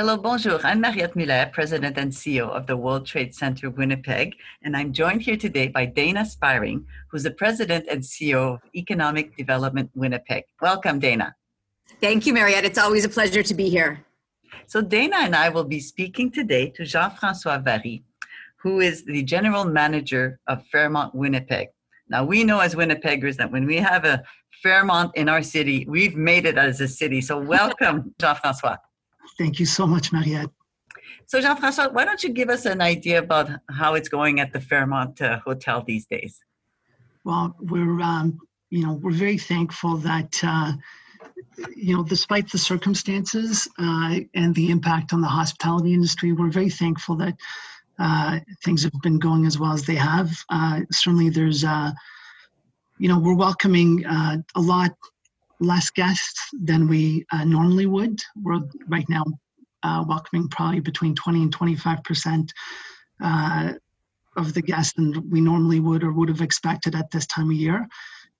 Hello, bonjour. I'm Mariette Mulaire, President and CEO of the World Trade Center Winnipeg, and I'm joined here today by Dayna Spiring, who's the President and CEO of Economic Development Winnipeg. Welcome, Dayna. Thank you, Mariette. It's always a pleasure to be here. So, Dayna and I will be speaking today to Jean Francois Vary, who is the General Manager of Fairmont Winnipeg. Now, we know as Winnipeggers that when we have a Fairmont in our city, we've made it as a city. So, welcome, Jean Francois. Thank you so much, Mariette. So, Jean Francois, why don't you give us an idea about how it's going at the Fairmont uh, Hotel these days? Well, we're um, you know we're very thankful that uh, you know despite the circumstances uh, and the impact on the hospitality industry, we're very thankful that uh, things have been going as well as they have. Uh, certainly, there's uh, you know we're welcoming a lot less guests than we uh, normally would. We're right now uh, welcoming probably between 20 and 25 percent uh, of the guests than we normally would or would have expected at this time of year.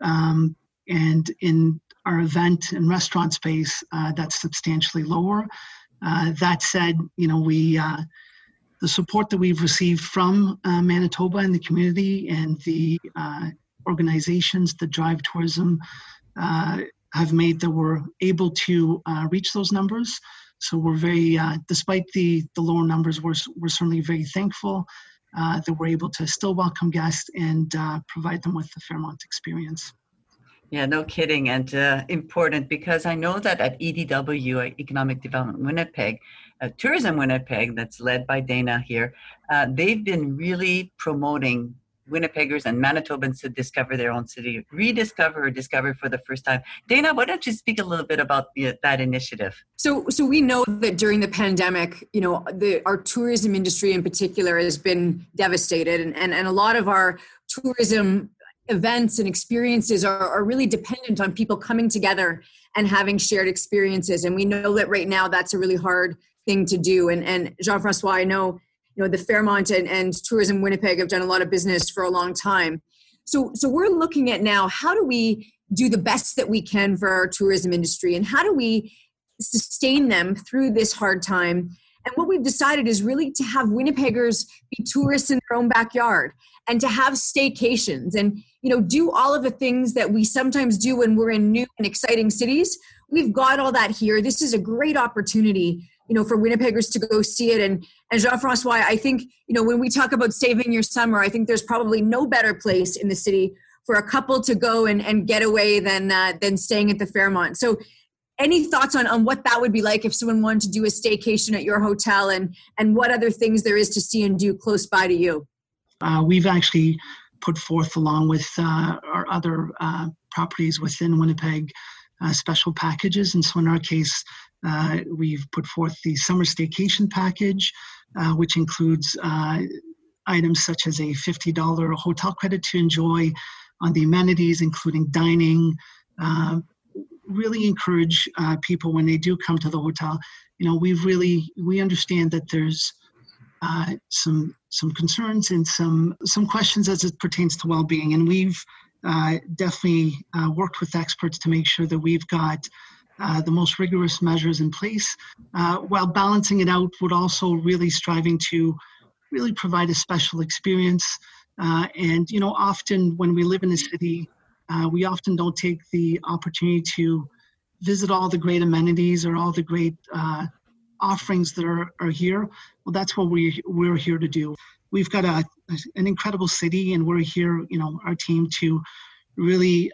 Um, and in our event and restaurant space, uh, that's substantially lower. Uh, that said, you know we uh, the support that we've received from Manitoba and the community and the organizations that drive tourism uh, have made that we're able to uh, reach those numbers. So we're very, uh, despite the the lower numbers, we're we're certainly very thankful uh, that we're able to still welcome guests and uh, provide them with the Fairmont experience. Yeah, no kidding, and uh, important because I know that at EDW, Economic Development Winnipeg, uh, Tourism Winnipeg, that's led by Dayna here, they've been really promoting Winnipeggers and Manitobans to discover their own city, rediscover or discover for the first time. Dayna, why don't you speak a little bit about the, that initiative? So, so we know that during the pandemic, you know, the, our tourism industry in particular has been devastated, and, and, and a lot of our tourism events and experiences are, are really dependent on people coming together and having shared experiences. And we know that right now that's a really hard thing to do. And, and Jean Francois, I know you know the Fairmont and, and Tourism Winnipeg have done a lot of business for a long time. So so we're looking at now how do we do the best that we can for our tourism industry and how do we sustain them through this hard time and what we've decided is really to have Winnipeggers be tourists in their own backyard and to have staycations and you know do all of the things that we sometimes do when we're in new and exciting cities. We've got all that here. This is a great opportunity you know for winnipeggers to go see it. And and jean-francois i think you know when we talk about saving your summer i think there's probably no better place in the city for a couple to go and, and get away than uh, than staying at the fairmont. So any thoughts on, on what that would be like if someone wanted to do a staycation at your hotel and and what other things there is to see and do close by to you? Uh, we've actually put forth along with uh, our other uh, properties within winnipeg uh, special packages. And so in our case we've put forth the summer staycation package, uh, which includes uh, items such as a $50 hotel credit to enjoy on the amenities, including dining. Uh, really encourage uh, people when they do come to the hotel. You know, we really we understand that there's uh, some some concerns and some some questions as it pertains to well-being, and we've definitely worked with experts to make sure that we've got uh, the most rigorous measures in place, uh, while balancing it out with also really striving to really provide a special experience. Uh, and, you know, often when we live in a city, uh, we often don't take the opportunity to visit all the great amenities or all the great uh, offerings that are, are here. Well, that's what we, we're here to do. We've got a, an incredible city, and we're here, you know, our team to really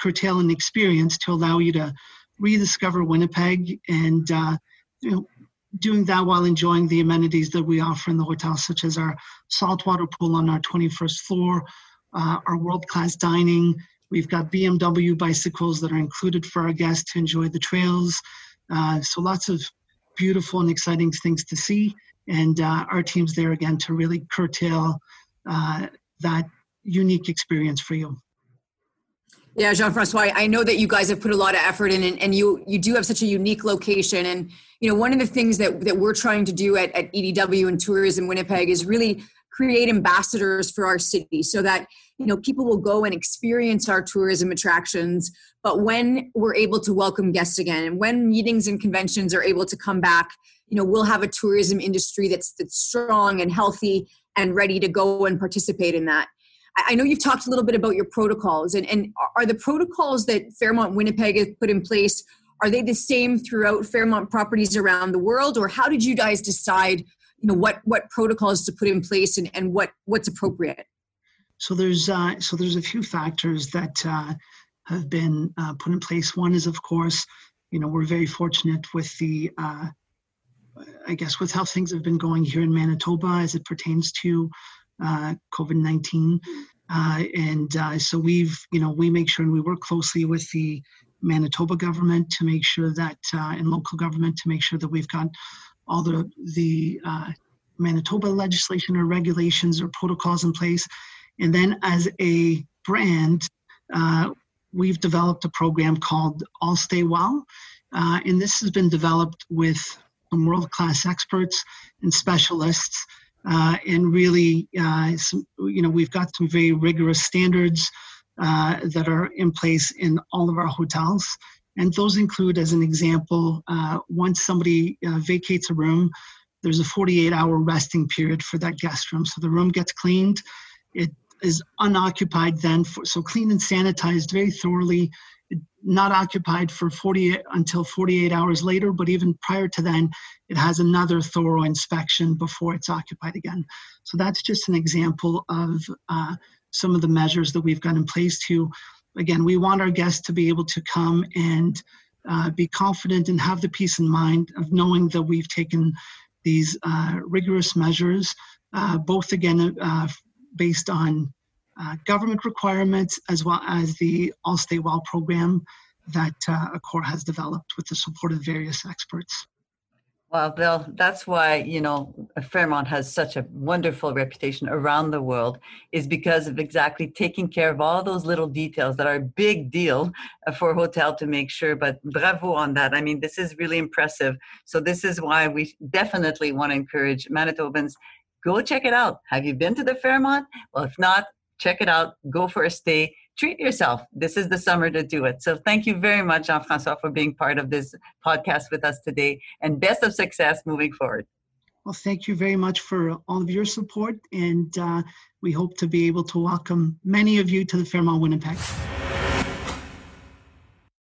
curtail an experience to allow you to rediscover Winnipeg and uh, you know, doing that while enjoying the amenities that we offer in the hotel, such as our saltwater pool on our 21st floor, uh, our world class dining. We've got BMW bicycles that are included for our guests to enjoy the trails. Uh, so lots of beautiful and exciting things to see. And uh, our team's there again to really curtail uh, that unique experience for you. Yeah, Jean-Francois, I know that you guys have put a lot of effort in and, and you you do have such a unique location. And you know, one of the things that, that we're trying to do at, at EDW and Tourism Winnipeg is really create ambassadors for our city so that you know people will go and experience our tourism attractions but when we're able to welcome guests again and when meetings and conventions are able to come back you know we'll have a tourism industry that's that's strong and healthy and ready to go and participate in that I know you've talked a little bit about your protocols, and, and are the protocols that Fairmont Winnipeg has put in place are they the same throughout Fairmont properties around the world, or how did you guys decide, you know, what what protocols to put in place and, and what what's appropriate? So there's uh, so there's a few factors that uh, have been uh, put in place. One is, of course, you know, we're very fortunate with the uh, I guess with how things have been going here in Manitoba as it pertains to uh, COVID 19. Uh, and uh, so we've, you know, we make sure and we work closely with the Manitoba government to make sure that, uh, and local government to make sure that we've got all the, the uh, Manitoba legislation or regulations or protocols in place. And then as a brand, we've developed a program called All Stay Well. and this has been developed with some world class experts and specialists uh, and really, uh, some, you know, we've got some very rigorous standards uh, that are in place in all of our hotels. And those include, as an example, uh, once somebody vacates a room, there's a 48 hour resting period for that guest room. So the room gets cleaned. It is unoccupied then, for, so cleaned and sanitized very thoroughly not occupied for 48 until 48 hours later, but even prior to then, it has another thorough inspection before it's occupied again. So that's just an example of uh, some of the measures that we've got in place to, again, we want our guests to be able to come and uh, be confident and have the peace in mind of knowing that we've taken these uh, rigorous measures, uh, both again uh, based on uh, government requirements as well as the All Stay Well program that uh, Accor has developed with the support of various experts. Well, Bill, that's why, you know, Fairmont has such a wonderful reputation around the world is because of exactly taking care of all those little details that are a big deal uh, for a hotel to make sure. But bravo on that. I mean, this is really impressive. So this is why we definitely want to encourage Manitobans, go check it out. Have you been to the Fairmont? Well, if not, check it out, go for a stay, treat yourself. This is the summer to do it. So thank you very much, Jean Francois, for being part of this podcast with us today and best of success moving forward. Well, thank you very much for all of your support, and uh, we hope to be able to welcome many of you to the Fairmont Winnipeg.